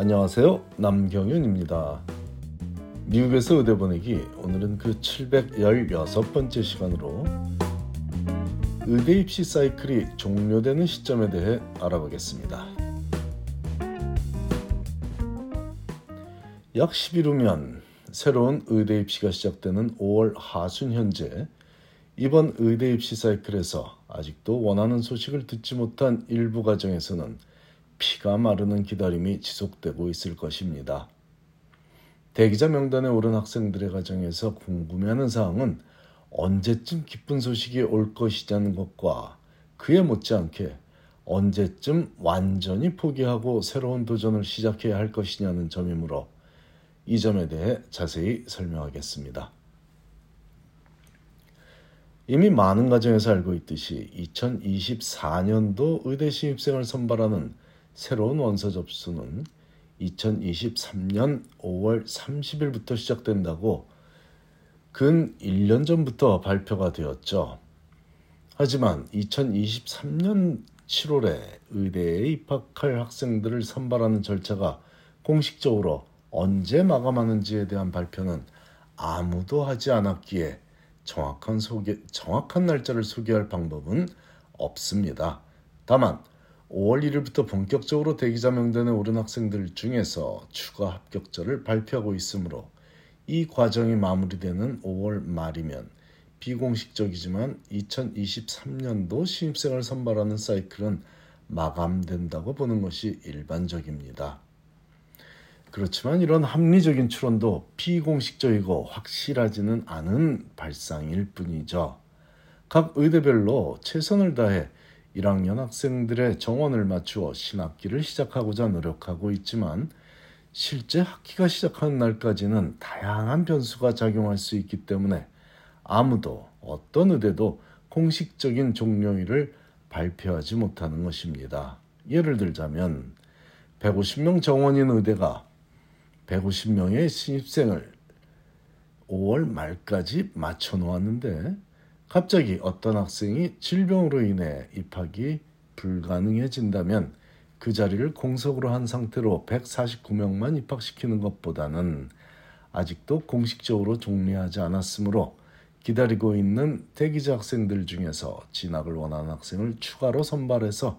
안녕하세요. 남경윤입니다. 미국에서 의대 보내기 오늘은 그 716번째 시간으로 의대 입시 사이클이 종료되는 시점에 대해 알아보겠습니다. 약 10일 후면 새로운 의대 입시가 시작되는 5월 하순 현재 이번 의대 입시 사이클에서 아직도 원하는 소식을 듣지 못한 일부 가정에서는 피가 마르는 기다림이 지속되고 있을 것입니다. 대기자 명단에 오른 학생들의 가정에서 궁금해하는 사항은 언제쯤 기쁜 소식이 올 것이냐는 것과 그에 못지않게 언제쯤 완전히 포기하고 새로운 도전을 시작해야 할 것이냐는 점이므로 이 점에 대해 자세히 설명하겠습니다. 이미 많은 가정에서 알고 있듯이 2024년도 의대 신입생을 선발하는 새로운 원서 접수는 2023년 5월 30일부터 시작된다고 근 1년 전부터 발표가 되었죠. 하지만 2023년 7월에 의대에 입학할 학생들을 선발하는 절차가 공식적으로 언제 마감하는지에 대한 발표는 아무도 하지 않았기에 정확한 소개, 정확한 날짜를 소개할 방법은 없습니다. 다만 5월 1일부터 본격적으로 대기자 명단에 오른 학생들 중에서 추가 합격자를 발표하고 있으므로 이 과정이 마무리되는 5월 말이면 비공식적이지만 2023년도 신입생을 선발하는 사이클은 마감된다고 보는 것이 일반적입니다. 그렇지만 이런 합리적인 추론도 비공식적이고 확실하지는 않은 발상일 뿐이죠. 각 의대별로 최선을 다해 1학년 학생들의 정원을 맞추어 신학기를 시작하고자 노력하고 있지만 실제 학기가 시작하는 날까지는 다양한 변수가 작용할 수 있기 때문에 아무도 어떤 의대도 공식적인 종료일을 발표하지 못하는 것입니다. 예를 들자면 150명 정원인 의대가 150명의 신입생을 5월 말까지 맞춰 놓았는데 갑자기 어떤 학생이 질병으로 인해 입학이 불가능해진다면 그 자리를 공석으로 한 상태로 149명만 입학시키는 것보다는 아직도 공식적으로 종료하지 않았으므로 기다리고 있는 대기자 학생들 중에서 진학을 원하는 학생을 추가로 선발해서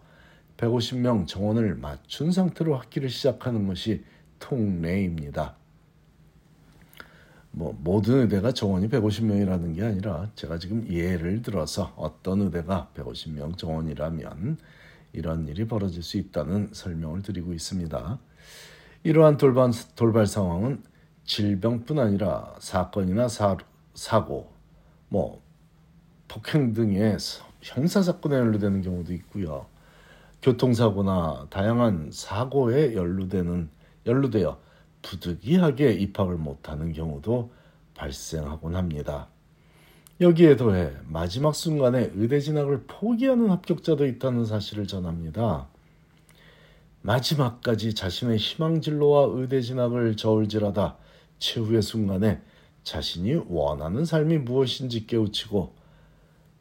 150명 정원을 맞춘 상태로 학기를 시작하는 것이 통례입니다. 뭐 모든 의대가 정원이 150명이라는 게 아니라 제가 지금 예를 들어서 어떤 의대가 150명 정원이라면 이런 일이 벌어질 수 있다는 설명을 드리고 있습니다. 이러한 돌발, 돌발 상황은 질병뿐 아니라 사건이나 사, 사고, 뭐 폭행 등의 형사 사건에 연루되는 경우도 있고요. 교통사고나 다양한 사고에 연루되는 연루되어 부득이하게 입학을 못하는 경우도 발생하곤 합니다. 여기에 더해 마지막 순간에 의대 진학을 포기하는 합격자도 있다는 사실을 전합니다. 마지막까지 자신의 희망 진로와 의대 진학을 저울질하다 최후의 순간에 자신이 원하는 삶이 무엇인지 깨우치고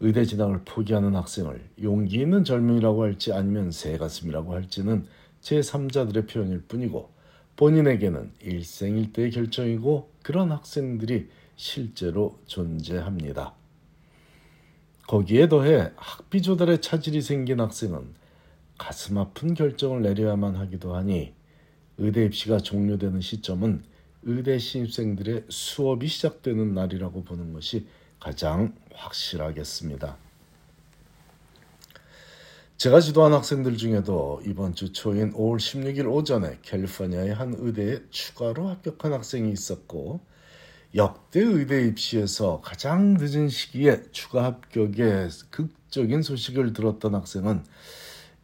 의대 진학을 포기하는 학생을 용기 있는 젊은이라고 할지 아니면 새 가슴이라고 할지는 제3자들의 표현일 뿐이고 본인에게는 일생일대의 결정이고 그런 학생들이 실제로 존재합니다. 거기에 더해 학비 조달에 차질이 생긴 학생은 가슴 아픈 결정을 내려야만 하기도 하니 의대 입시가 종료되는 시점은 의대 신입생들의 수업이 시작되는 날이라고 보는 것이 가장 확실하겠습니다. 제가 지도한 학생들 중에도 이번 주 초인 5월 16일 오전에 캘리포니아의 한 의대에 추가로 합격한 학생이 있었고 역대 의대 입시에서 가장 늦은 시기에 추가 합격의 극적인 소식을 들었던 학생은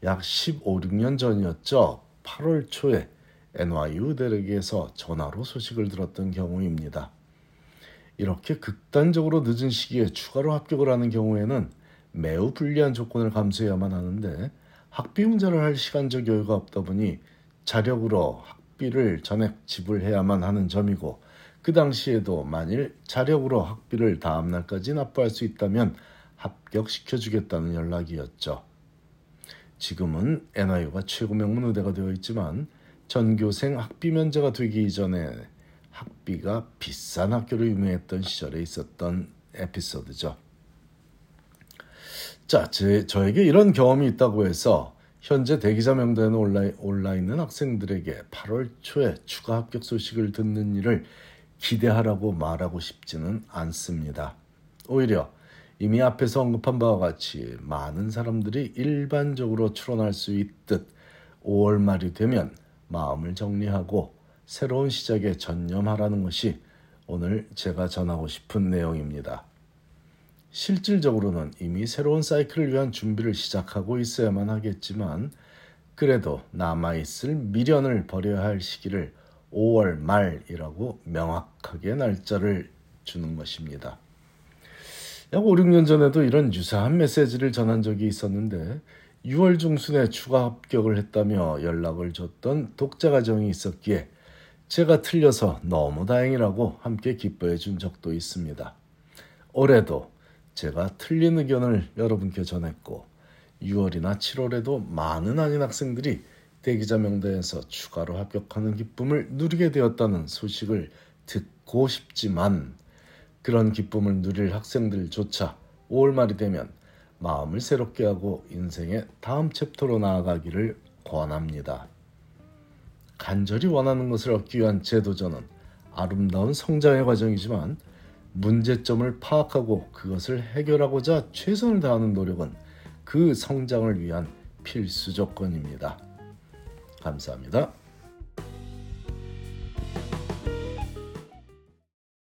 약 15, 16년 전이었죠. 8월 초에 NYU 의대에게서 전화로 소식을 들었던 경우입니다. 이렇게 극단적으로 늦은 시기에 추가로 합격을 하는 경우에는 매우 불리한 조건을 감수해야만 하는데 학비 융자를 할 시간적 여유가 없다 보니 자력으로 학비를 전액 지불해야만 하는 점이고 그 당시에도 만일 자력으로 학비를 다음 날까지 납부할 수 있다면 합격시켜 주겠다는 연락이었죠. 지금은 NIU가 최고 명문 의대가 되어 있지만 전교생 학비 면제가 되기 이전에 학비가 비싼 학교로 유명했던 시절에 있었던 에피소드죠. 자, 제, 저에게 이런 경험이 있다고 해서 현재 대기자 명단에 올라, 올라 있는 학생들에게 8월 초에 추가 합격 소식을 듣는 일을 기대하라고 말하고 싶지는 않습니다. 오히려 이미 앞에서 언급한 바와 같이 많은 사람들이 일반적으로 출원할 수 있듯 5월 말이 되면 마음을 정리하고 새로운 시작에 전념하라는 것이 오늘 제가 전하고 싶은 내용입니다. 실질적으로는 이미 새로운 사이클을 위한 준비를 시작하고 있어야만 하겠지만 그래도 남아있을 미련을 버려야 할 시기를 5월 말이라고 명확하게 날짜를 주는 것입니다. 약 5, 6년 전에도 이런 유사한 메시지를 전한 적이 있었는데 6월 중순에 추가 합격을 했다며 연락을 줬던 독자 가정이 있었기에 제가 틀려서 너무 다행이라고 함께 기뻐해 준 적도 있습니다. 올해도 제가 틀린 의견을 여러분께 전했고 6월이나 7월에도 많은 아닌 학생들이 대기자 명단에서 추가로 합격하는 기쁨을 누리게 되었다는 소식을 듣고 싶지만 그런 기쁨을 누릴 학생들조차 5월 말이 되면 마음을 새롭게 하고 인생의 다음 챕터로 나아가기를 권합니다. 간절히 원하는 것을 얻기 위한 제 도전은 아름다운 성장의 과정이지만 문제점을 파악하고 그것을 해결하고자 최선을 다하는 노력은 그 성장을 위한 필수 조건입니다. 감사합니다.